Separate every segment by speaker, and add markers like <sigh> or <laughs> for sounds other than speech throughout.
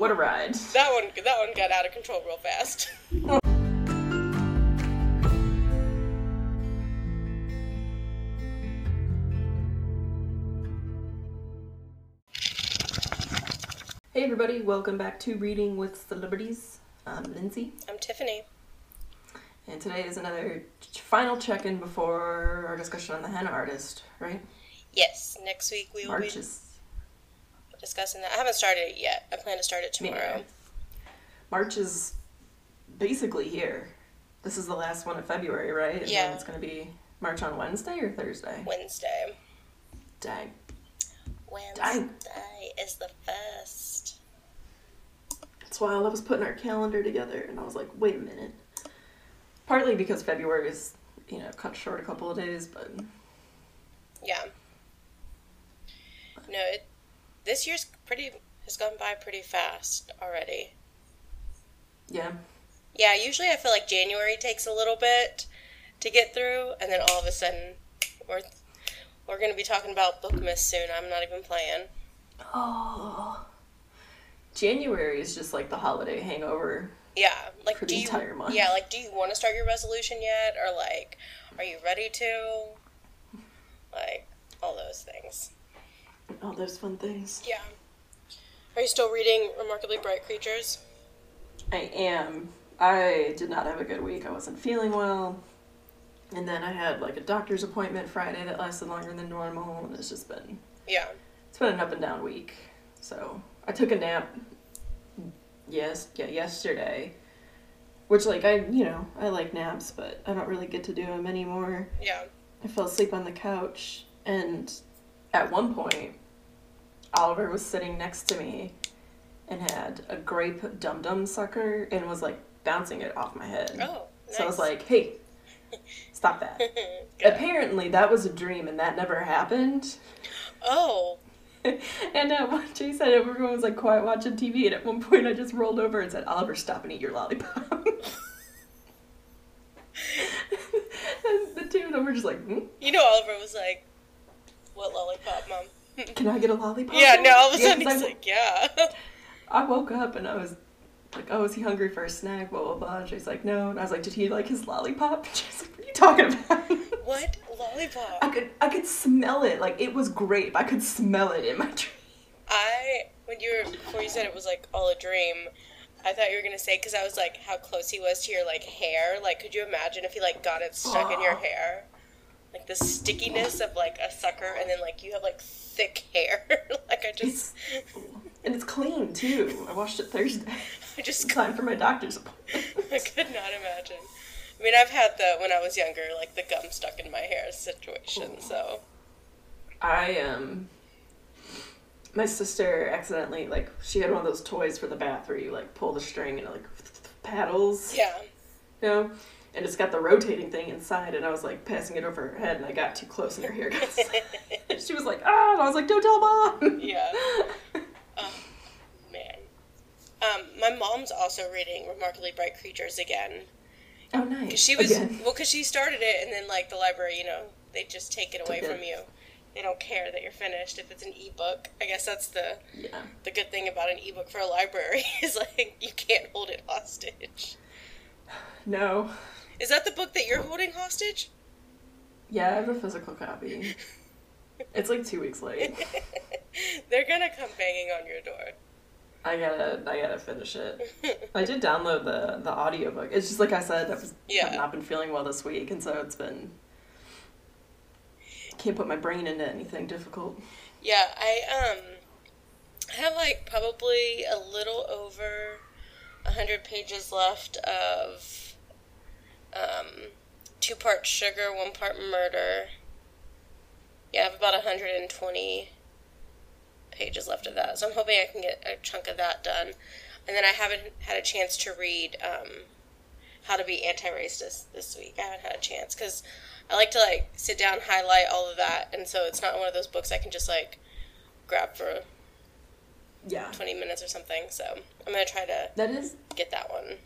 Speaker 1: What a ride.
Speaker 2: That one, that one got out of control real fast. <laughs>
Speaker 1: Hey everybody, welcome back to Reading with Celebrities. I'm Lindsay,
Speaker 2: I'm Tiffany.
Speaker 1: and today is another final check-in before our discussion on the henna artist, right?
Speaker 2: Yes, next week we will
Speaker 1: March
Speaker 2: be
Speaker 1: is
Speaker 2: discussing that. I haven't started it yet. I plan to start it tomorrow.
Speaker 1: neither. March is basically here. This is the last one of February, right? And
Speaker 2: Yeah.
Speaker 1: then it's gonna be March on Wednesday or Thursday.
Speaker 2: Wednesday.
Speaker 1: Dang.
Speaker 2: Wednesday is the first.
Speaker 1: That's why I was putting our calendar together, and I was like, wait a minute. Partly because February is, you know, cut short a couple of days, but
Speaker 2: Yeah. No, it. This year's pretty has gone by pretty fast already.
Speaker 1: yeah.
Speaker 2: Yeah, usually I feel like January takes a little bit to get through, and then all of a sudden we're we're gonna be talking about Bookmas soon. I'm not even playing.
Speaker 1: Oh. January is just like the holiday hangover.
Speaker 2: Yeah, like
Speaker 1: For
Speaker 2: do
Speaker 1: the
Speaker 2: you?
Speaker 1: entire month.
Speaker 2: Yeah, like do you want to start your resolution yet, or like, are you ready to? Like all those things.
Speaker 1: All those fun things.
Speaker 2: Yeah. Are you still reading Remarkably Bright Creatures?
Speaker 1: I am. I did not have a good week. I wasn't feeling well. And then I had like a doctor's appointment Friday that lasted longer than normal, and it's just been
Speaker 2: Yeah.
Speaker 1: it's been an up and down week. So I took a nap. Yes, yeah, yesterday. Which like I, you know, I like naps, but I don't really get to do them anymore.
Speaker 2: Yeah.
Speaker 1: I fell asleep on the couch, and at one point, Oliver was sitting next to me and had a grape dum dum sucker and was like bouncing it off my head.
Speaker 2: Oh, nice.
Speaker 1: So I was like, hey, stop that. <laughs> Apparently, that was a dream and that never happened.
Speaker 2: Oh. <laughs>
Speaker 1: and at one, Jay said everyone was like quiet watching TV, and at one point I just rolled over and said, Oliver, stop and eat your lollipop. <laughs> and the two of them were just like, hmm?
Speaker 2: You know, Oliver was like, "What lollipop, mom?"
Speaker 1: Can I get a lollipop?
Speaker 2: yeah. No, all of a
Speaker 1: Yeah,
Speaker 2: he's
Speaker 1: I,
Speaker 2: like, "Yeah."
Speaker 1: I woke up and I was like, oh, is he hungry for a snack? Blah, blah, blah. And she's like, no. And I was like, did he like his lollipop? <laughs> And she's like, what are you talking about?
Speaker 2: what lollipop?
Speaker 1: I could, I could smell it. Like, it was grape. I could smell it in my <laughs> dream.
Speaker 2: I when you were before you said it was like all a dream. I thought you were gonna say because I was like how close he was to your like hair. Like, could you imagine if he like got it stuck in your <gasps> hair? Like the stickiness of like a sucker, and then like you have like thick hair. <laughs> like I just,
Speaker 1: And it's clean, too. I washed it Thursday. <laughs>
Speaker 2: I just,
Speaker 1: Time for my doctor's <laughs> appointment.
Speaker 2: I could not imagine. I mean, I've had the when I was younger, like the gum stuck in my hair situation. So
Speaker 1: I um my sister accidentally like she had one of those toys for the bath where you like pull the string and it like paddles.
Speaker 2: yeah,
Speaker 1: You know? And it's got the rotating thing inside and I was like passing it over her head and I got too close and her hair got <laughs> she was like, ah and I was like, Don't tell mom
Speaker 2: yeah. Oh <laughs> man. Um, my mom's also reading Remarkably Bright Creatures again.
Speaker 1: Oh nice.
Speaker 2: 'Cause she was
Speaker 1: Again.
Speaker 2: well, because she started it, and then like the library, you know, they just take it away
Speaker 1: it.
Speaker 2: from you. They don't care that you're finished if it's an ebook. I guess that's the
Speaker 1: Yeah.
Speaker 2: the good thing about an ebook for a library <laughs> is like you can't hold it hostage. <sighs>
Speaker 1: No.
Speaker 2: Is that the book that you're holding hostage?
Speaker 1: Yeah, I have a physical copy. <laughs> It's like two weeks late. <laughs>
Speaker 2: They're gonna come banging on your door.
Speaker 1: I gotta I gotta finish it. I did download the the audiobook. It's just like I said, I've
Speaker 2: Yeah.
Speaker 1: not been feeling well this week, and so it's been can't put my brain into anything difficult.
Speaker 2: Yeah, I um have like probably a little over a hundred pages left of um two part sugar, one part murder. Yeah, I have about hundred and twenty pages left of that. So I'm hoping I can get a chunk of that done. And then I haven't had a chance to read um, How to Be Anti-Racist this week. I haven't had a chance because I like to like sit down, highlight all of that, and so it's not one of those books I can just like grab for
Speaker 1: Yeah,
Speaker 2: 20 minutes or something. So I'm gonna try to
Speaker 1: that is
Speaker 2: get that one.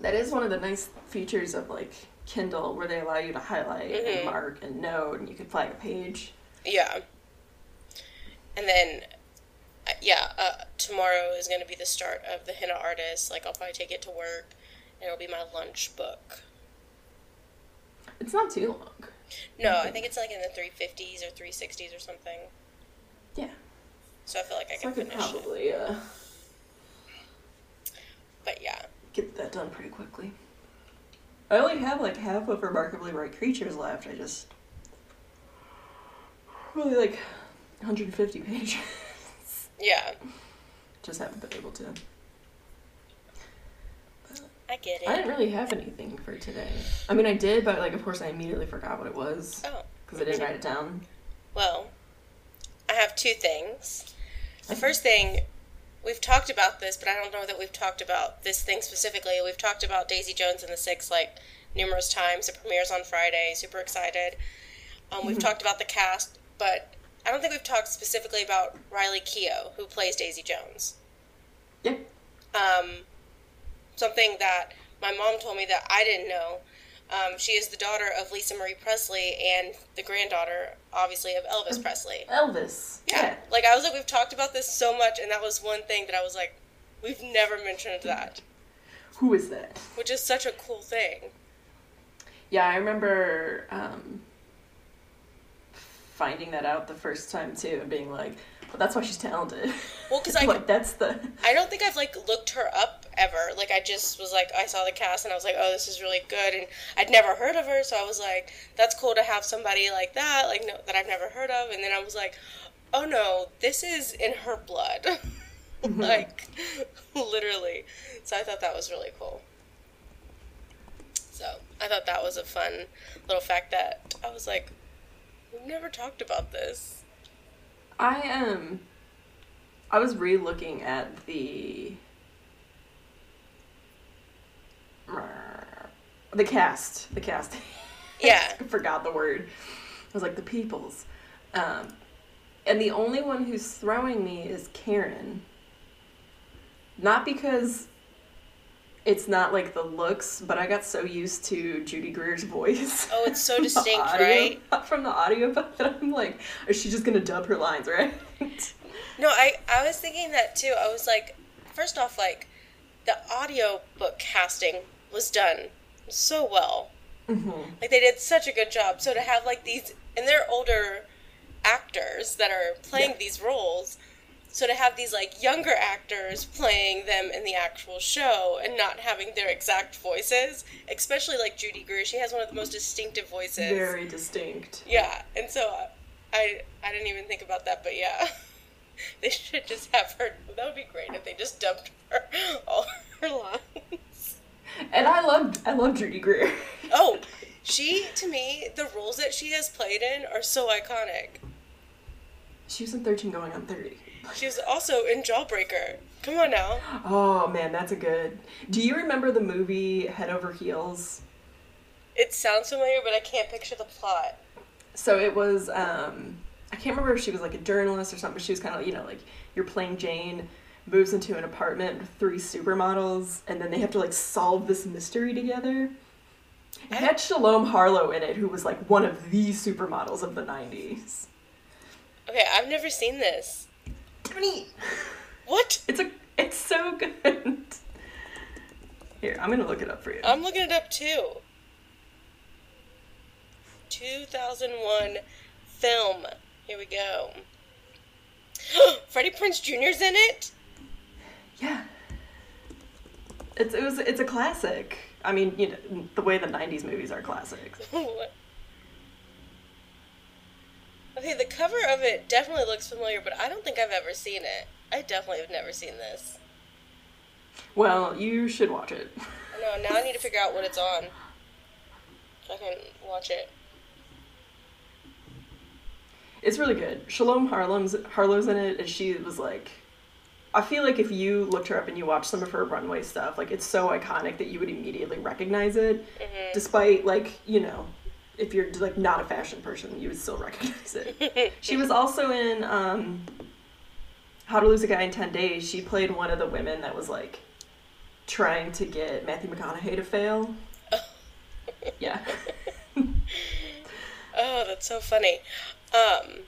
Speaker 1: That is one of the nice features of like Kindle, where they allow you to highlight
Speaker 2: Mhm.
Speaker 1: and mark and note, and you can flag a page.
Speaker 2: Yeah. And then yeah, uh, tomorrow is going to be the start of the henna artist. Like, I'll probably take it to work, and it'll be my lunch book.
Speaker 1: It's not too long.
Speaker 2: No, I think it's like in the 350s or 360s or something.
Speaker 1: Yeah.
Speaker 2: So I feel like I
Speaker 1: So
Speaker 2: can
Speaker 1: I could
Speaker 2: finish it.
Speaker 1: probably uh,
Speaker 2: But yeah.
Speaker 1: Get that done pretty quickly. I only have like half of Remarkably Bright Creatures left. I just really like 150 pages.
Speaker 2: Yeah,
Speaker 1: just haven't been able to.
Speaker 2: I get it.
Speaker 1: I didn't really have anything for today. I mean, I did, but like, of course, I immediately forgot what it was
Speaker 2: Oh,
Speaker 1: because I didn't write it down.
Speaker 2: well, I have two things. The first thing, we've talked about this, but I don't know that we've talked about this thing specifically. We've talked about Daisy Jones and the Six like numerous times. It premieres on Friday. Super excited. Um, we've talked about the cast, but I don't think we've talked specifically about Riley Keough, who plays Daisy Jones.
Speaker 1: Yep.
Speaker 2: um, something that my mom told me that I didn't know. Um, she is the daughter of Lisa Marie Presley and the granddaughter, obviously, of Elvis Presley.
Speaker 1: Elvis.
Speaker 2: Yeah. Like, I was like, we've talked about this so much, and that was one thing that I was like, we've never mentioned that,
Speaker 1: Who is that?
Speaker 2: which is such a cool thing.
Speaker 1: Yeah, I remember um, finding that out the first time too, and being like, "Well, that's why she's talented."
Speaker 2: Well, 'cause <laughs> I-
Speaker 1: like that's the
Speaker 2: I don't think I've like looked her up ever. Like I just was like I saw the cast and I was like, oh, this is really good, and I'd never heard of her, so I was like, that's cool to have somebody like that, like no, that I've never heard of. And then I was like, oh no, this is in her blood, <laughs> mm-hmm. like <laughs> literally. So I thought that was really cool. So I thought that was a fun little fact that I was like, we've never talked about this.
Speaker 1: I am. I was re-looking at the the cast. The cast. <laughs>
Speaker 2: Yeah.
Speaker 1: I forgot the word. I was like the peoples, um, and the only one who's throwing me is Karen. Not because it's not like the looks, but I got so used to Judy Greer's voice.
Speaker 2: Oh, it's so <laughs> distinct,
Speaker 1: audio-
Speaker 2: right?
Speaker 1: From the audio <laughs> book, that I'm like, is she just gonna dub her lines, right?
Speaker 2: No, I I was thinking that too. I was like, first off, like the audio book casting was done so well.
Speaker 1: hmm
Speaker 2: Like they did such a good job. So to have like these, and they're older actors that are playing
Speaker 1: Yeah.
Speaker 2: these roles. So to have these like younger actors playing them in the actual show and not having their exact voices, especially like Judy Greer, she has one of the most distinctive voices.
Speaker 1: Very distinct.
Speaker 2: Yeah, and so uh, I I didn't even think about that, but yeah, <laughs> they should just have her. That would be great if they just dubbed her <laughs> all her lines.
Speaker 1: And I love I love Judy Greer. <laughs>
Speaker 2: Oh, she to me the roles that she has played in are so iconic.
Speaker 1: She was in 13 going on 30.
Speaker 2: She was also in Jawbreaker. Come on now.
Speaker 1: Oh man, that's a good. Do you remember the movie Head Over Heels?
Speaker 2: It sounds familiar, but I can't picture the plot.
Speaker 1: So it was um I can't remember if she was like a journalist or something, but she was kind of, you know, like you're playing Jane moves into an apartment with three supermodels and then they have to like solve this mystery together. It had Shalom Harlow in it, who was like one of the supermodels of the 90s.
Speaker 2: Okay, I've never seen this.
Speaker 1: Neat.
Speaker 2: What?
Speaker 1: It's a it's so good. Here, I'm gonna look it up for you.
Speaker 2: I'm looking it up too. 2001 film. Here we go. <gasps> Freddie Prinze Jr.'s in it?
Speaker 1: Yeah. It's it was it's a classic. I mean, you know, the way the '90s movies are classics. <laughs>
Speaker 2: Okay, the cover of it definitely looks familiar, but I don't think I've ever seen it. I definitely have never seen this.
Speaker 1: Well, you should watch it.
Speaker 2: I know, now I need to figure out what it's on. I can watch it.
Speaker 1: It's really good. Shalom Harlem's Harlow's in it, and she was like, I feel like if you looked her up and you watched some of her runway stuff, like it's so iconic that you would immediately recognize it,
Speaker 2: Mhm.
Speaker 1: despite like you know, if you're like not a fashion person, you would still recognize it. <laughs> She was also in um, How to Lose a Guy in Ten Days. She played one of the women that was like trying to get Matthew McConaughey to fail. <laughs> Yeah. <laughs>
Speaker 2: Oh, that's so funny. Um,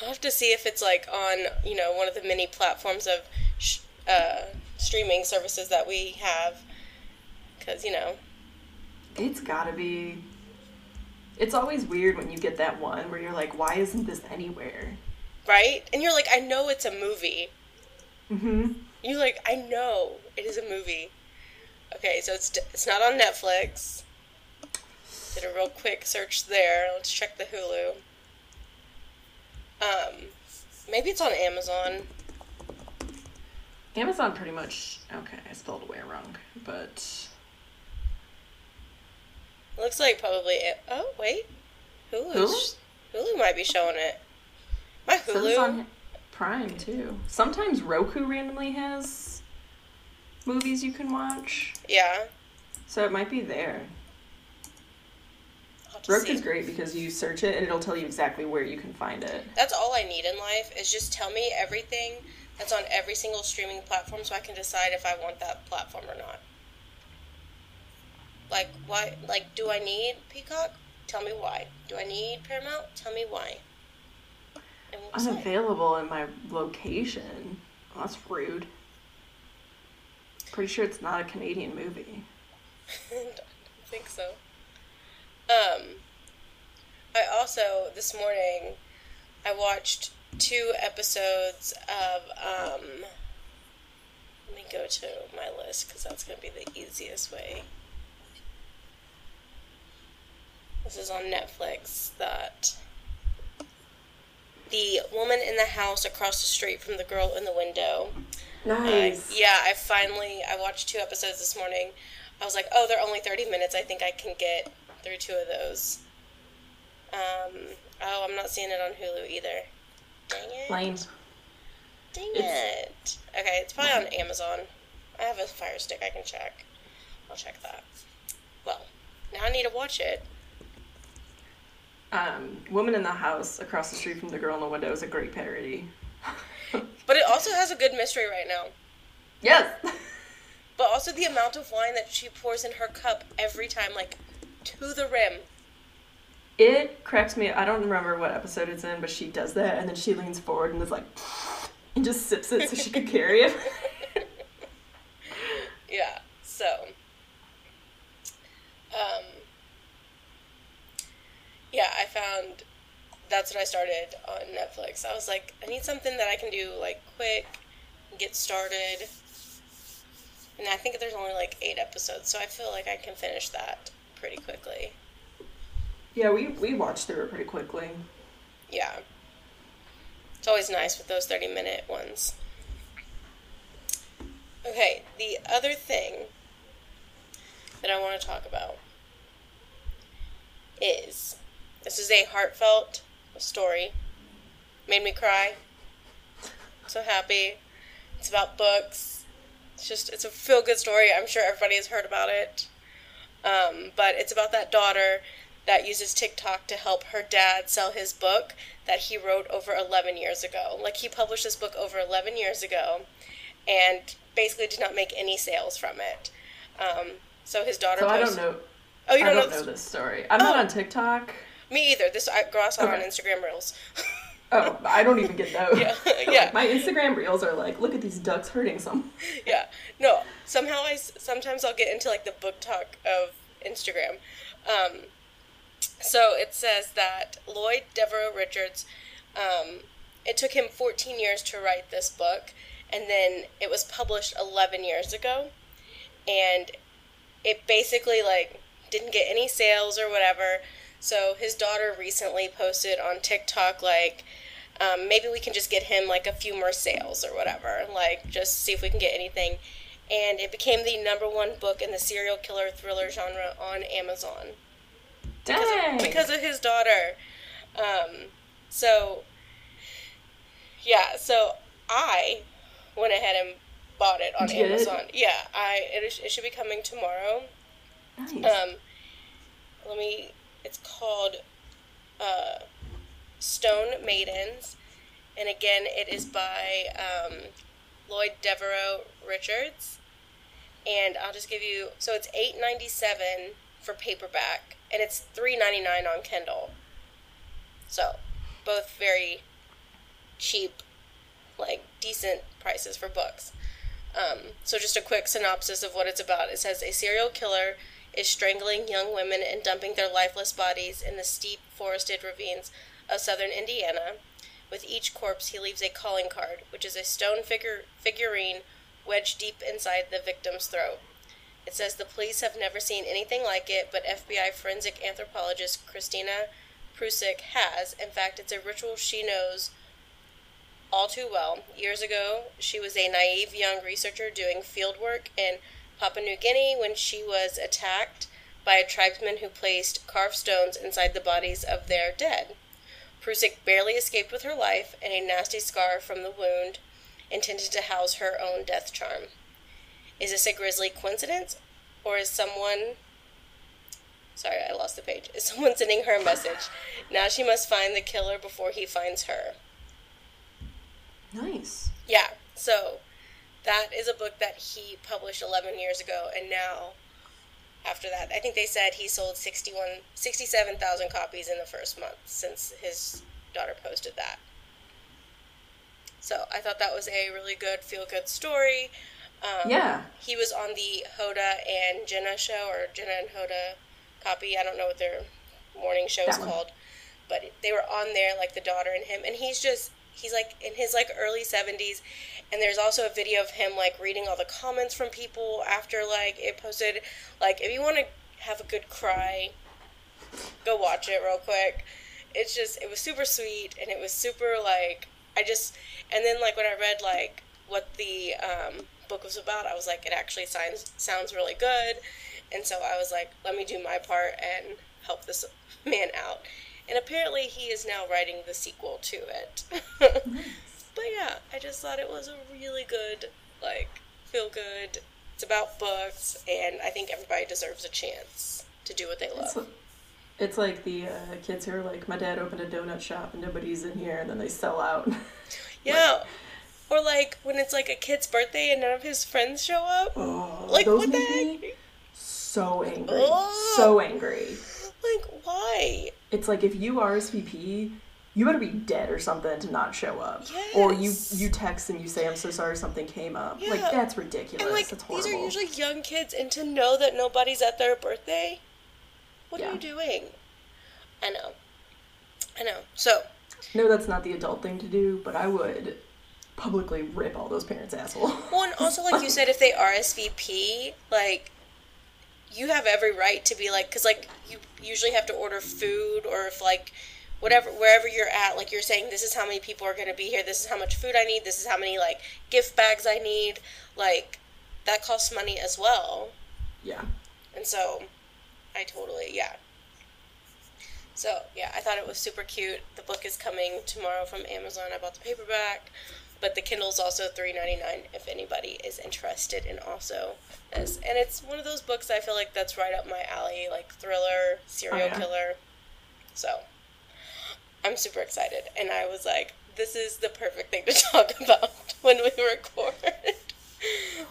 Speaker 2: I'll have to see if it's like on you know one of the many platforms of sh- uh, streaming services that we have, because you know
Speaker 1: It's gotta be. It's always weird when you get that one where you're like, why isn't this anywhere?
Speaker 2: right? And you're like, I know it's a movie.
Speaker 1: Mm-hmm.
Speaker 2: You like, I know it is a movie. Okay, so it's it's not on Netflix. Did a real quick search there. Let's check the Hulu. Um, maybe it's on Amazon.
Speaker 1: Amazon pretty much. Okay, I spelled away wrong, but
Speaker 2: looks like probably. It, oh wait, Hulu's, Hulu might be showing it. My Hulu.
Speaker 1: on Prime too. Sometimes Roku randomly has movies you can watch,
Speaker 2: Yeah.
Speaker 1: so it might be there.
Speaker 2: I'll have to
Speaker 1: Roku's
Speaker 2: see.
Speaker 1: great because you search it and it'll tell you exactly where you can find it.
Speaker 2: That's all I need in life is just tell me everything that's on every single streaming platform so I can decide if I want that platform or not. Like why like do I need Peacock? Tell me why. Do I need Paramount? Tell me why.
Speaker 1: Unavailable in my location. Well, that's rude. Pretty sure it's not a Canadian movie. <laughs>
Speaker 2: don't think so. Um, I also this morning I watched two episodes of um. Let me go to my list because that's gonna be the easiest way. This is on Netflix. That the woman in the house across the street from the girl in the window.
Speaker 1: Nice.
Speaker 2: Uh, yeah, I finally I watched two episodes this morning. I was like, oh, they're only thirty minutes. I think I can get through two of those. Um, oh, I'm not seeing it on Hulu either. Dang it!
Speaker 1: Lame.
Speaker 2: Dang
Speaker 1: It's-
Speaker 2: it! Okay, it's probably on Amazon. I have a Fire Stick. I can check. I'll check that. Well, now I need to watch it.
Speaker 1: Um, Woman in the House across the street from the girl in the window is a great parody. <laughs>
Speaker 2: But it also has a good mystery right now.
Speaker 1: yes. <laughs>
Speaker 2: But also the amount of wine that she pours in her cup every time, like to the rim.
Speaker 1: It cracks me. I don't remember what episode it's in, but she does that, and then she leans forward and is like, <laughs> and just sips it so she could carry it. <laughs>
Speaker 2: Yeah. So. Um. Yeah, I found that's what I started on Netflix. I was like, I need something that I can do like quick, get started. And I think there's only like eight episodes, so I feel like I can finish that pretty quickly.
Speaker 1: yeah, we we watched through it pretty quickly.
Speaker 2: Yeah. It's always nice with those 30 minute ones. Okay, the other thing that I want to talk about is this is a heartfelt story. Made me cry. So happy. It's about books. It's just, it's a feel good story. I'm sure everybody has heard about it. Um, but it's about that daughter that uses TikTok to help her dad sell his book that he wrote over 11 years ago. Like, he published this book over 11 years ago and basically did not make any sales from it. Um, so his daughter
Speaker 1: So I don't
Speaker 2: posted-
Speaker 1: know.
Speaker 2: Oh, you don't,
Speaker 1: don't
Speaker 2: know,
Speaker 1: know
Speaker 2: this?
Speaker 1: this story. I'm not
Speaker 2: Oh.
Speaker 1: on TikTok.
Speaker 2: Me either. This I, girl, I saw it on Instagram Reels. <laughs>
Speaker 1: Oh, I don't even get those.
Speaker 2: Yeah,
Speaker 1: Like, <laughs>
Speaker 2: yeah.
Speaker 1: My Instagram reels are like, look at these ducks hurting some.
Speaker 2: yeah. No. Somehow I sometimes I'll get into like the book talk of Instagram. Um, so it says that Lloyd Devereux Richards, um, it took him 14 years to write this book, and then it was published 11 years ago, and it basically like didn't get any sales or whatever. So his daughter recently posted on TikTok like. Um, maybe we can just get him like a few more sales or whatever, like just see if we can get anything. And it became the number one book in the serial killer thriller genre on Amazon because of, because of his daughter. Um, so yeah, so I went ahead and bought it on
Speaker 1: Did you get it?
Speaker 2: Amazon. Yeah, I it, it should be coming tomorrow.
Speaker 1: nice.
Speaker 2: Um, let me. It's called uh, Stone Maidens, and again, it is by um, Lloyd Devereux Richards. And I'll just give you. So it's eight ninety seven for paperback, and it's three ninety nine on Kindle. So, both very cheap, like decent prices for books. Um, so, just a quick synopsis of what it's about. It says a serial killer is strangling young women and dumping their lifeless bodies in the steep forested ravines of southern Indiana. With each corpse, he leaves a calling card, which is a stone figure, figurine wedged deep inside the victim's throat. It says the police have never seen anything like it, but FBI forensic anthropologist Christina Prusik has. In fact, it's a ritual she knows all too well. Years ago, she was a naive young researcher doing field work in Papua New Guinea when she was attacked by a tribesman who placed carved stones inside the bodies of their dead. Prusik barely escaped with her life, and a nasty scar from the wound intended to house her own death charm. Is this a grisly coincidence, or is someone. Sorry, I lost the page. Is someone sending her a message? Now she must find the killer before he finds her.
Speaker 1: Nice.
Speaker 2: Yeah, so that is a book that he published 11 years ago, and now, after that, I think they said he sold 61, 67,000 copies in the first month since his daughter posted that. So I thought that was a really good feel good story. Um,
Speaker 1: Yeah.
Speaker 2: He was on the Hoda and Jenna show, or Jenna and Hoda copy. I don't know what their morning show is
Speaker 1: one.
Speaker 2: called, but they were on there, like the daughter and him, and he's just he's like in his like early seventies, and there's also a video of him like reading all the comments from people after like it posted. Like if you want to have a good cry, go watch it real quick. It's just it was super sweet and it was super like I just and then like when I read like what the um, book was about, I was like it actually sounds sounds really good, and so I was like let me do my part and help this man out. And apparently he is now writing the sequel to it. <laughs> but yeah, I just thought it was a really good like feel good. It's about books and I think everybody deserves a chance to do what they love.
Speaker 1: It's, it's like the uh, kids who are like, my dad opened a donut shop and nobody's in here, and then they sell out. <laughs>
Speaker 2: Yeah. Or like when it's like a kid's birthday and none of his friends show up.
Speaker 1: Oh,
Speaker 2: Like what the heck?
Speaker 1: so angry.
Speaker 2: Ugh.
Speaker 1: So angry.
Speaker 2: Like why?
Speaker 1: It's like if you RSVP, you better be dead or something to not show up. Or you you text and you say I'm so sorry something came up. Like that's ridiculous.
Speaker 2: And like
Speaker 1: that's
Speaker 2: these are usually young kids and to know that nobody's at their birthday? What are you doing? I know. I know. So
Speaker 1: No, that's not the adult thing to do, but I would publicly rip all those parents' asshole.
Speaker 2: Well, and also, like you <laughs> said, if they RSVP, like, you have every right to be like, because, like, you usually have to order food, or if, like, whatever, wherever you're at, like, you're saying, this is how many people are going to be here, this is how much food I need, this is how many, like, gift bags I need, like, that costs money as well.
Speaker 1: yeah.
Speaker 2: And so, I totally, yeah. So, yeah, I thought it was super cute. The book is coming tomorrow from Amazon. I bought the paperback, but the Kindle's also three ninety nine if anybody is interested in also this. And it's one of those books I feel like that's right up my alley, like thriller, serial
Speaker 1: Oh, yeah.
Speaker 2: killer. So, I'm super excited. And I was like, this is the perfect thing to <laughs> talk about when we record.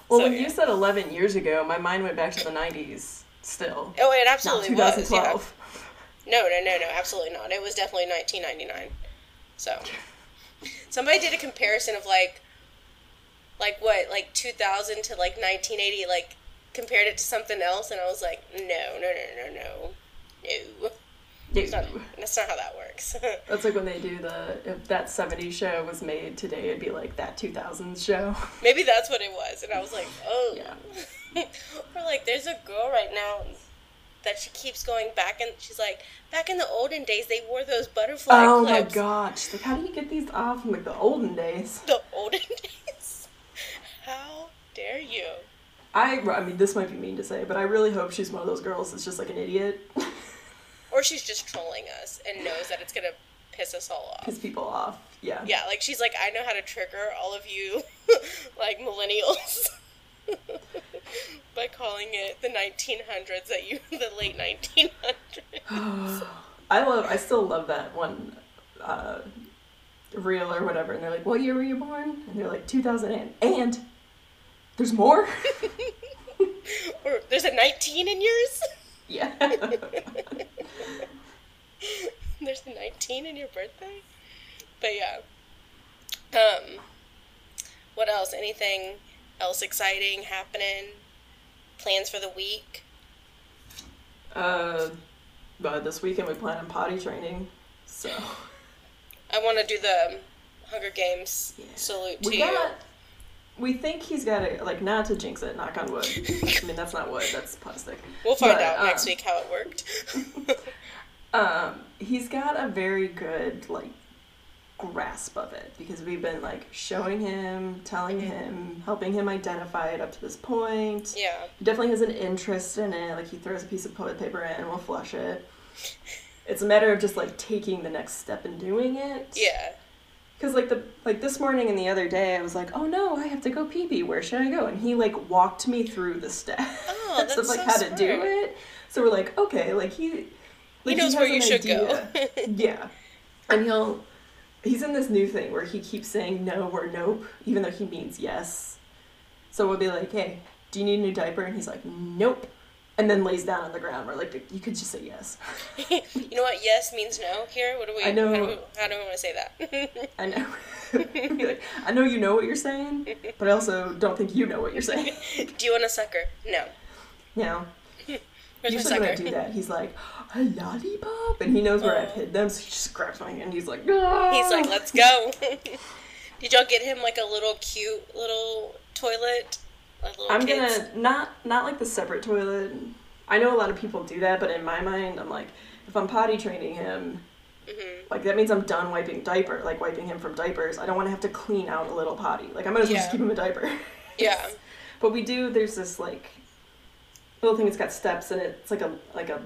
Speaker 1: Well,
Speaker 2: So,
Speaker 1: when
Speaker 2: yeah.
Speaker 1: you said 11 years ago, my mind went back to the 90s. Still,
Speaker 2: Oh, it
Speaker 1: not
Speaker 2: absolutely was. Yeah.
Speaker 1: 2012.
Speaker 2: No, no, no, no, absolutely not. It was definitely 1999. So, somebody did a comparison of like, like what, like 2000 to like 1980, like compared it to something else, and I was like, no, no, no, no, no, no. It's not, that's not how that works. <laughs>
Speaker 1: That's like when they do the if that 70s show was made today, it'd be like that 2000s show.
Speaker 2: Maybe that's what it was, and I was like, oh.
Speaker 1: Yeah. <laughs>
Speaker 2: or like, there's a girl right now that she keeps going back, and she's like, back in the olden days, they wore those butterfly
Speaker 1: oh my gosh! Like, how do you get these off from like the olden days?
Speaker 2: the olden <laughs> days. How dare you?
Speaker 1: I, I mean, this might be mean to say, but I really hope she's one of those girls that's just like an idiot, <laughs>
Speaker 2: Or she's just trolling us and knows that it's gonna piss us all off.
Speaker 1: piss people off. Yeah.
Speaker 2: Yeah, like she's like, I know how to trigger all of you, <laughs> like millennials, <laughs> by calling it the 1900s. That you, <laughs> the late 1900s. <sighs>
Speaker 1: I love. I still love that one. Uh, reel or whatever, and they're like, "What year were you born?" And they're like, "2000 and and there's more." <laughs>
Speaker 2: or there's a 19 in yours.
Speaker 1: yeah.
Speaker 2: there's a 19 in your birthday. But yeah, Um, what else? Anything else exciting happening? Plans for the week?
Speaker 1: Uh, but this weekend we plan on potty training, so
Speaker 2: I want to do the Hunger Games
Speaker 1: Yeah.
Speaker 2: salute to
Speaker 1: we
Speaker 2: you.
Speaker 1: got. We think he's got it. Like not to jinx it. Knock on wood. I mean that's not wood. That's plastic.
Speaker 2: We'll find
Speaker 1: But,
Speaker 2: out next
Speaker 1: um,
Speaker 2: week how it worked. <laughs>
Speaker 1: Um, he's got a very good like grasp of it because we've been like showing him, telling him, helping him identify it up to this point.
Speaker 2: yeah.
Speaker 1: He definitely has an interest in it. Like he throws a piece of toilet paper in, and we'll flush it. It's a matter of just like taking the next step and doing it.
Speaker 2: Yeah.
Speaker 1: Cause like the like this morning and the other day, I was like, oh no, I have to go pee pee. Where should I go? And he like walked me through the steps
Speaker 2: Oh, <laughs> that's
Speaker 1: of like
Speaker 2: so
Speaker 1: how to do it. So we're like, okay, like he like,
Speaker 2: knows
Speaker 1: has
Speaker 2: where you
Speaker 1: an
Speaker 2: should go. <laughs>
Speaker 1: yeah, and he'll he's in this new thing where he keeps saying no or nope, even though he means yes. So we'll be like, hey, do you need a new diaper? And he's like, nope. And then lays down on the ground. We're like, you could just say yes. <laughs>
Speaker 2: you know what yes means no here? What do we
Speaker 1: I know-
Speaker 2: how do we, how do we want to say that?
Speaker 1: I know. <laughs> Like, I know you know what you're saying, but I also don't think you know what you're saying. <laughs>
Speaker 2: do you want a sucker? No.
Speaker 1: Now,
Speaker 2: My
Speaker 1: usually when I do that, he's like, a lollipop, and he knows where I've hid them, so he just grabs my hand. He's like, no.
Speaker 2: He's like, let's go. <laughs> Did y'all get him like a little cute little toilet? Like little
Speaker 1: I'm
Speaker 2: kids?
Speaker 1: gonna not not like the separate toilet. I know a lot of people do that, but in my mind, I'm like, if I'm potty training him,
Speaker 2: Mhm.
Speaker 1: like that means I'm done wiping diaper, like wiping him from diapers. I don't want to have to clean out a little potty. Like I might as well just keep him a diaper. <laughs>
Speaker 2: Yeah.
Speaker 1: But we do. There's this like little thing. It's got steps and it's like a like a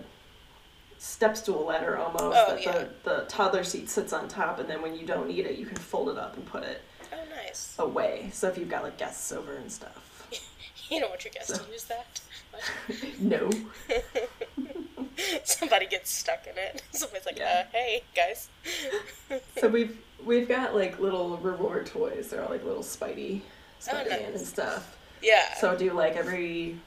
Speaker 1: step stool ladder almost.
Speaker 2: Oh,
Speaker 1: that
Speaker 2: yeah.
Speaker 1: the the toddler seat sits on top, and then when you don't need it, you can fold it up and put it
Speaker 2: Oh, nice.
Speaker 1: away. So if you've got like guests over and stuff. <laughs>
Speaker 2: You don't want your guests
Speaker 1: So-
Speaker 2: to use that. <laughs>
Speaker 1: no. <laughs>
Speaker 2: Somebody gets stuck in it. Somebody's like,
Speaker 1: Yeah.
Speaker 2: uh, hey, guys.
Speaker 1: So we've we've got like little reward toys. They're all like little Spidey,
Speaker 2: Oh,
Speaker 1: Spider Man
Speaker 2: nice.
Speaker 1: and stuff.
Speaker 2: yeah.
Speaker 1: So do like every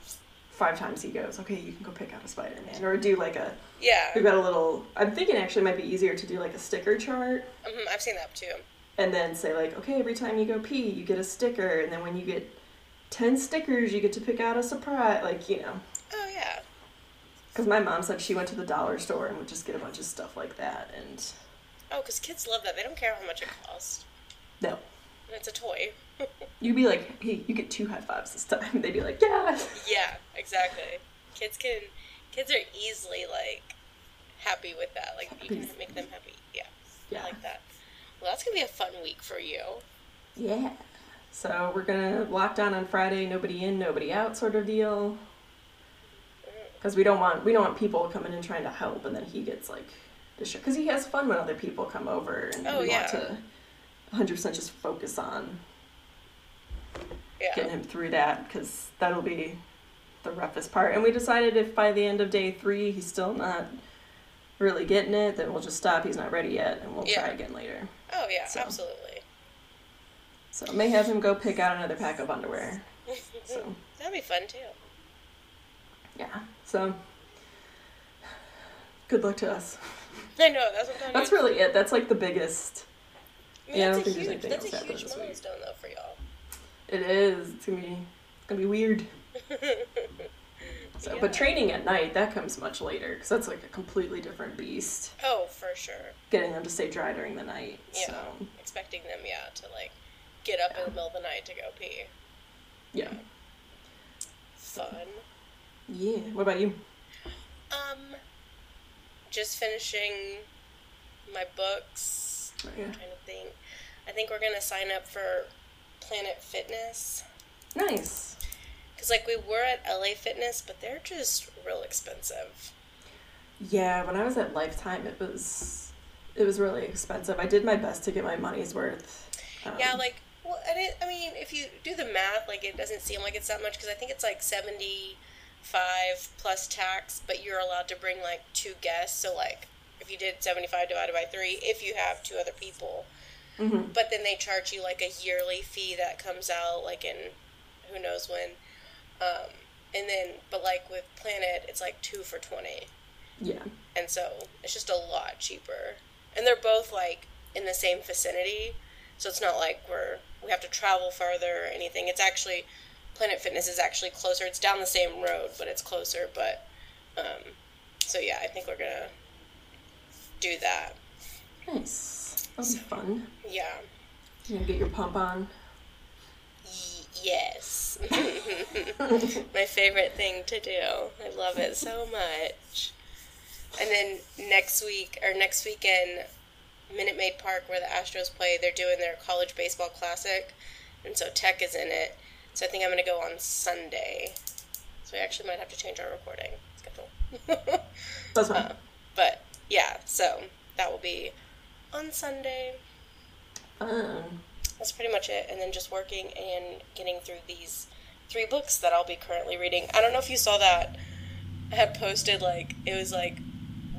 Speaker 1: five times he goes, okay, you can go pick out a Spider Man, or do like a.
Speaker 2: yeah.
Speaker 1: We've got a little. I'm thinking actually it might be easier to do like a sticker chart,
Speaker 2: hmm I've seen that too.
Speaker 1: and then say like, okay, every time you go pee, you get a sticker, and then when you get ten stickers, you get to pick out a surprise, like you know.
Speaker 2: Oh, yeah.
Speaker 1: Because my mom said she went to the dollar store and would just get a bunch of stuff like that, and
Speaker 2: Oh, because kids love that. They don't care how much it costs.
Speaker 1: no,
Speaker 2: It's a toy. <laughs>
Speaker 1: you'd be like, hey, you get two high fives this time. <laughs> They'd be like, yeah.
Speaker 2: yeah, exactly. Kids can, kids are easily like happy with that. Like you can make them happy. Yeah,
Speaker 1: Yeah.
Speaker 2: I like that. Well, that's gonna be a fun week for you.
Speaker 1: Yeah. So we're gonna lock down on Friday, nobody in, nobody out, sort of deal. Mm. Because we don't want we don't want people coming in trying to help, and then he gets like. Because he has fun when other people come over, and
Speaker 2: Oh,
Speaker 1: we
Speaker 2: yeah.
Speaker 1: want to 100 percent just focus on
Speaker 2: Yeah.
Speaker 1: getting him through that, because that'll be the roughest part. And we decided if by the end of day three he's still not really getting it, then we'll just stop. He's not ready yet, and we'll
Speaker 2: Yeah.
Speaker 1: try again later.
Speaker 2: Oh yeah,
Speaker 1: So.
Speaker 2: absolutely.
Speaker 1: So may have him go pick out another pack of underwear. <laughs> So.
Speaker 2: That'd be fun too.
Speaker 1: Yeah. So good luck to us.
Speaker 2: I know that's what I'm
Speaker 1: That's really it. That's like the biggest.
Speaker 2: I mean,
Speaker 1: yeah, I
Speaker 2: that's
Speaker 1: don't
Speaker 2: a
Speaker 1: think there's
Speaker 2: huge,
Speaker 1: anything
Speaker 2: that's
Speaker 1: else
Speaker 2: a
Speaker 1: happening
Speaker 2: huge
Speaker 1: this week.
Speaker 2: milestone though for y'all.
Speaker 1: It is. It's gonna be. It's gonna be weird. So, <laughs> but training at night that comes much later because that's like a completely different beast.
Speaker 2: Oh, for sure.
Speaker 1: Getting them to stay dry during the night.
Speaker 2: Yeah.
Speaker 1: So
Speaker 2: Expecting them, yeah, to like get up in the middle of the night to go pee.
Speaker 1: yeah.
Speaker 2: Fun.
Speaker 1: Yeah. What about you?
Speaker 2: Um, just finishing my books.
Speaker 1: Yeah.
Speaker 2: Trying to think. I think we're gonna sign up for Planet Fitness
Speaker 1: Nice.
Speaker 2: because like we were at LA Fitness, but they're just real expensive.
Speaker 1: Yeah. When I was at Lifetime, it was it was really expensive. I did my best to get my money's worth. Um,
Speaker 2: Yeah, like well, I, didn't, I mean, if you do the math, like it doesn't seem like it's that much because I think it's like seventy five plus tax, but you're allowed to bring like two guests. So like if you did seventy five divided by three, if you have two other people,
Speaker 1: mhm.
Speaker 2: but then they charge you like a yearly fee that comes out like in who knows when. Um, and then, but like with Planet, it's like two for twenty,
Speaker 1: Yeah.
Speaker 2: and so it's just a lot cheaper. And they're both like in the same vicinity, So it's not like we're we have to travel farther or anything. It's actually Planet Fitness is actually closer. It's down the same road, but it's closer. But um, so yeah, I think we're gonna do that.
Speaker 1: Nice. That'll be fun.
Speaker 2: Yeah.
Speaker 1: You gonna get your pump on.
Speaker 2: Y- yes. <laughs> <laughs> My favorite thing to do. I love it so much. And then next week or next weekend, Minute Maid Park, where the Astros play, they're doing their college baseball classic, and so Tech is in it. So I think I'm gonna go on Sunday. So we actually might have to change our recording schedule. <laughs>
Speaker 1: That's fine.
Speaker 2: Uh, but yeah, so that will be on Sunday.
Speaker 1: Fun.
Speaker 2: That's pretty much it. And then just working and getting through these three books that I'll be currently reading. I don't know if you saw that. I had posted like it was like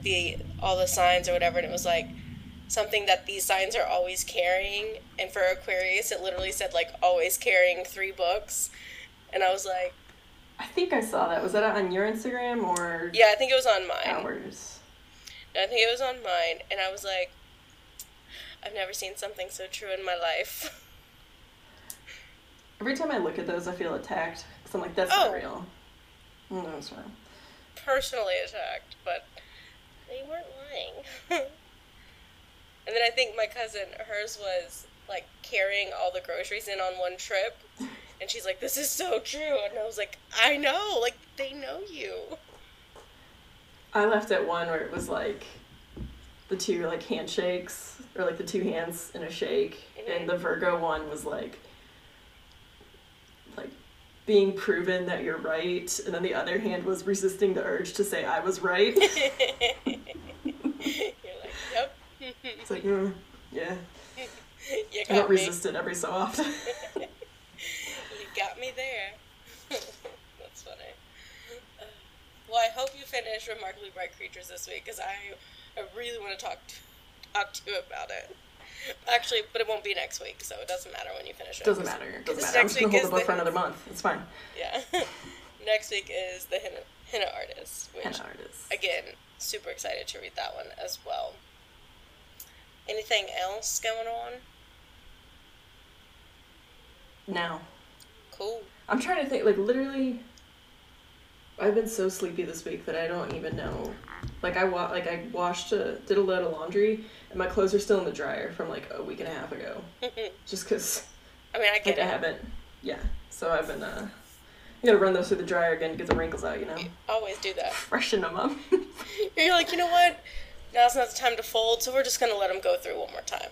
Speaker 2: the all the signs or whatever, and it was like something that these signs are always carrying. And for Aquarius, it literally said like always carrying three books. And I was like,
Speaker 1: I think I saw that. Was that on your Instagram or
Speaker 2: yeah, I think it was on mine.
Speaker 1: ours?
Speaker 2: I think it was on mine, and I was like, I've never seen something so true in my life. <laughs>
Speaker 1: Every time I look at those, I feel attacked because I'm like, that's
Speaker 2: Oh.
Speaker 1: not real. No, it's real.
Speaker 2: personally attacked, but they weren't lying. <laughs> and then I think my cousin, hers was like carrying all the groceries in on one trip. And she's like, this is so true. And I was like, I know. Like, they know you.
Speaker 1: I left at one where it was like the two like handshakes or like the two hands in a shake, and the Virgo one was like like being proven that you're right, and then the other hand was resisting the urge to say I was right. <laughs>
Speaker 2: You're <laughs> like, yep.
Speaker 1: it's like, mm, yeah, <laughs>
Speaker 2: you
Speaker 1: I don't
Speaker 2: me.
Speaker 1: resist it every so often.
Speaker 2: You got me there. That's funny. Uh, well, I hope you finish Remarkably Bright Creatures this week because I, I really want to talk to, talk to you about it. Actually, but it won't be next week, so it doesn't matter when you finish it.
Speaker 1: Doesn't matter. Doesn't matter. I'm just gonna hold the book for another month. It's fine.
Speaker 2: Yeah. <laughs> next week is the Henna, Henna Artist, which,
Speaker 1: Henna artist.
Speaker 2: again, super excited to read that one as well. Anything else going on?
Speaker 1: Now,
Speaker 2: Cool.
Speaker 1: I'm trying to think. Like literally, I've been so sleepy this week that I don't even know. Like I wa- like I washed, a, did a load of laundry, and my clothes are still in the dryer from like a week and a half ago. <laughs> Just because I
Speaker 2: mean, I
Speaker 1: like
Speaker 2: get
Speaker 1: I haven't. Yeah. So I've been. uh I gotta run those through the dryer again to get the wrinkles out. You know,
Speaker 2: Always do that.
Speaker 1: freshen them up. <laughs>
Speaker 2: You're like, you know what? Now's not the time to fold, so we're just gonna let them go through one more time.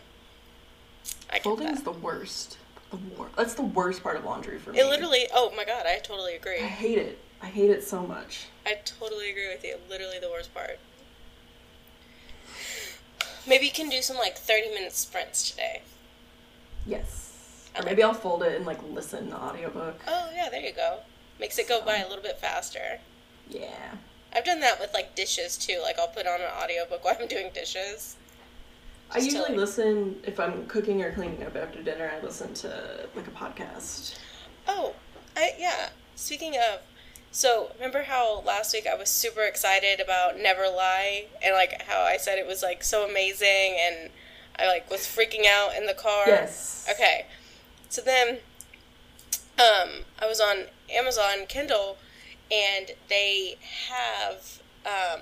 Speaker 2: I
Speaker 1: Folding
Speaker 2: that.
Speaker 1: is the worst. The wor- That's the worst part of laundry for me.
Speaker 2: It literally. Oh my god, I totally agree.
Speaker 1: I hate it. I hate it so much.
Speaker 2: I totally agree with you. Literally the worst part. Maybe you can do some like thirty minute sprints today.
Speaker 1: Yes.
Speaker 2: I
Speaker 1: Or maybe I'll fold it and like listen to audiobook.
Speaker 2: Oh yeah, there you go. Makes it go by a little bit faster.
Speaker 1: Yeah.
Speaker 2: I've done that with like dishes too. Like I'll put on an audiobook while I'm doing dishes.
Speaker 1: I
Speaker 2: Just to,
Speaker 1: usually
Speaker 2: like-
Speaker 1: listen if I'm cooking or cleaning up after dinner. I listen to like a podcast.
Speaker 2: Oh, I yeah. Speaking of, so remember how last week I was super excited about Never Lie and like how I said it was like so amazing and I like was freaking out in the car.
Speaker 1: Yes.
Speaker 2: Okay. So then, um, I was on Amazon Kindle, and they have um,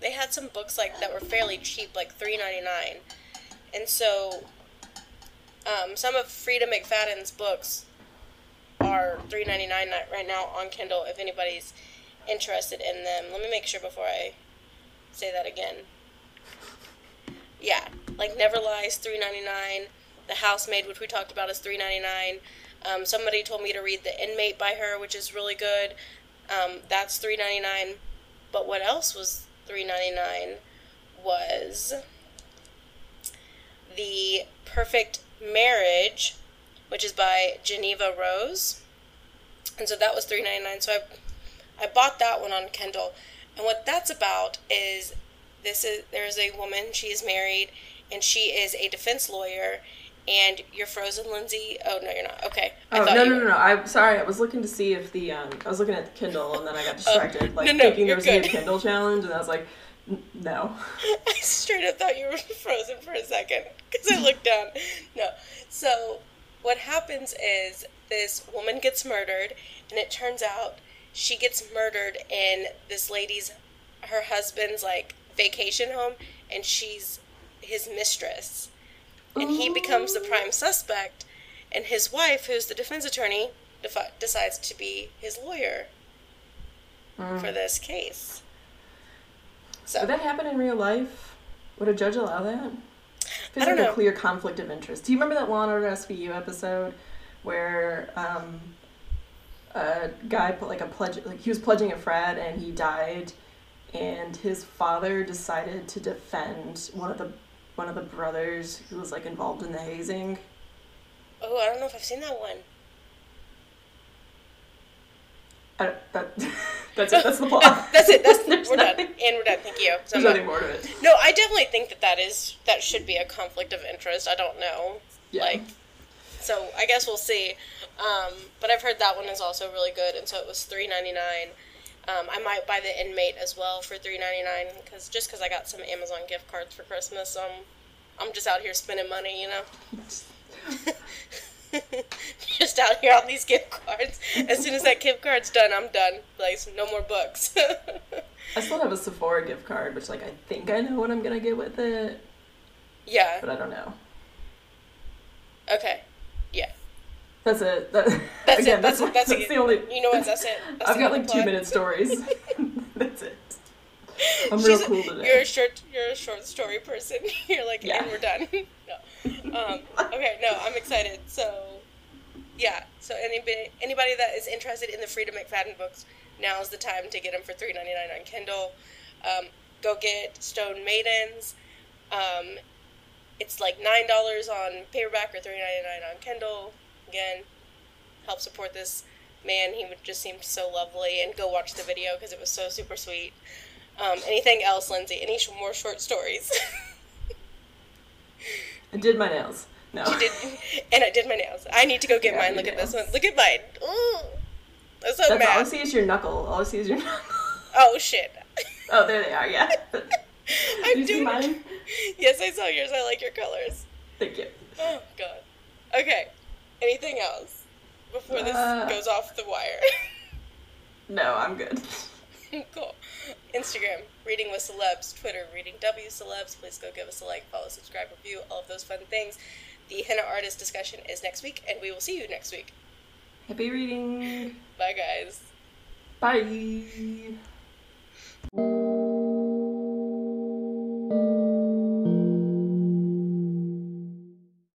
Speaker 2: they had some books like that were fairly cheap, like three ninety nine, and so um, some of Freida McFadden's books are three ninety nine right now on Kindle. If anybody's interested in them, let me make sure before I say that again. Yeah, like Never Lies three ninety nine. The Housemaid, which we talked about, is three ninety nine. Um, somebody told me to read The Inmate by her, which is really good. Um, that's three ninety nine. But what else was three ninety nine was The Perfect Marriage, which is by Jeneva Rose. And so that was three ninety nine. So I I bought that one on Kindle. And what that's about is this is there's a woman, she is married, and she is a defense lawyer. And you're frozen, Lindsay. Oh no, you're not. Okay. I
Speaker 1: Oh no no no no! I'm sorry. I was looking to see if the um I was looking at the Kindle and then I got distracted, like
Speaker 2: Oh, no, no,
Speaker 1: thinking there was a new. Kindle challenge, and I was like, no. <laughs>
Speaker 2: I straight up thought you were <laughs> frozen for a second because I looked down. No. So, what happens is this woman gets murdered, and it turns out she gets murdered in this lady's, her husband's, like, vacation home, and she's his mistress. And he becomes the prime oh. suspect, and his wife, who's the defense attorney, defi- decides to be his lawyer hmm. for this case. So,
Speaker 1: Would that happen in real life? Would a judge allow that?
Speaker 2: Don't
Speaker 1: like
Speaker 2: know.
Speaker 1: a clear conflict of interest. Do you remember that Law and Order SVU episode where um, a guy put like a pledge, like he was pledging a frat and he died, and his father decided to defend one of the one of the brothers who was like involved in the hazing.
Speaker 2: oh, I don't know if I've seen that one.
Speaker 1: I, don't- that <laughs> that's it. That's the plot. <laughs>
Speaker 2: That's it. That's <laughs> we're done, and we're done. Thank you. So
Speaker 1: There's nothing more to it.
Speaker 2: No, I definitely think that that is that should be a conflict of interest. I don't know,
Speaker 1: Yeah.
Speaker 2: like, so I guess we'll see. Um, but I've heard that one is also really good, and so it was three ninety nine. Um, I might buy the inmate as well for three ninety nine because just because I got some Amazon gift cards for Christmas, um, I'm just out here spending money, you know. <laughs> just out here on these gift cards. As soon as that gift card's done, I'm done. Like no more books.
Speaker 1: I still have a Sephora gift card, which like I think I know what I'm gonna get with it,
Speaker 2: yeah.
Speaker 1: but I don't know.
Speaker 2: Okay. Yeah.
Speaker 1: That's it. That, <laughs>
Speaker 2: That's
Speaker 1: again,
Speaker 2: it. That's,
Speaker 1: my-
Speaker 2: that's,
Speaker 1: that's the only.
Speaker 2: You know what? That's it. <laughs> That's
Speaker 1: I've got like two minute stories. that's it. I'm real
Speaker 2: She's a-
Speaker 1: cool today.
Speaker 2: You're a short. You're a short story person. You're like,
Speaker 1: Yeah.
Speaker 2: and we're done. no. Um, okay. No, I'm excited. So, yeah. So anybody anybody that is interested in the Freida McFadden books, now is the time to get them for three ninety nine on Kindle. Um, go get Stone Maidens. Um, it's like nine dollars on paperback or three ninety nine on Kindle. Again, help support this man. He would just seemed so lovely, and go watch the video because it was so super sweet. Um, anything else, Lindsay? Any sh- more short stories? <laughs>
Speaker 1: I did my nails. No.
Speaker 2: She did, <laughs> and I did my nails. I need to go get
Speaker 1: Yeah,
Speaker 2: mine. Look at this one. Look at mine. Ooh, I'm so
Speaker 1: That's all I see is your knuckle. All I see is your <laughs> knuckle.
Speaker 2: Oh shit.
Speaker 1: Oh, there they are. Yeah. <laughs>
Speaker 2: I'm
Speaker 1: you
Speaker 2: doing
Speaker 1: mine?
Speaker 2: Yes, I saw yours. I like your colors.
Speaker 1: Thank you.
Speaker 2: Oh god. Okay. Anything else before this
Speaker 1: Uh.
Speaker 2: goes off the wire?
Speaker 1: No, I'm good.
Speaker 2: cool. Instagram, Reading with Celebs. Twitter, Reading W Celebs. Please go give us a like, follow, subscribe, review, all of those fun things. The henna artist discussion is next week, and we will see you next week.
Speaker 1: Happy reading.
Speaker 2: Bye, guys.
Speaker 1: Bye.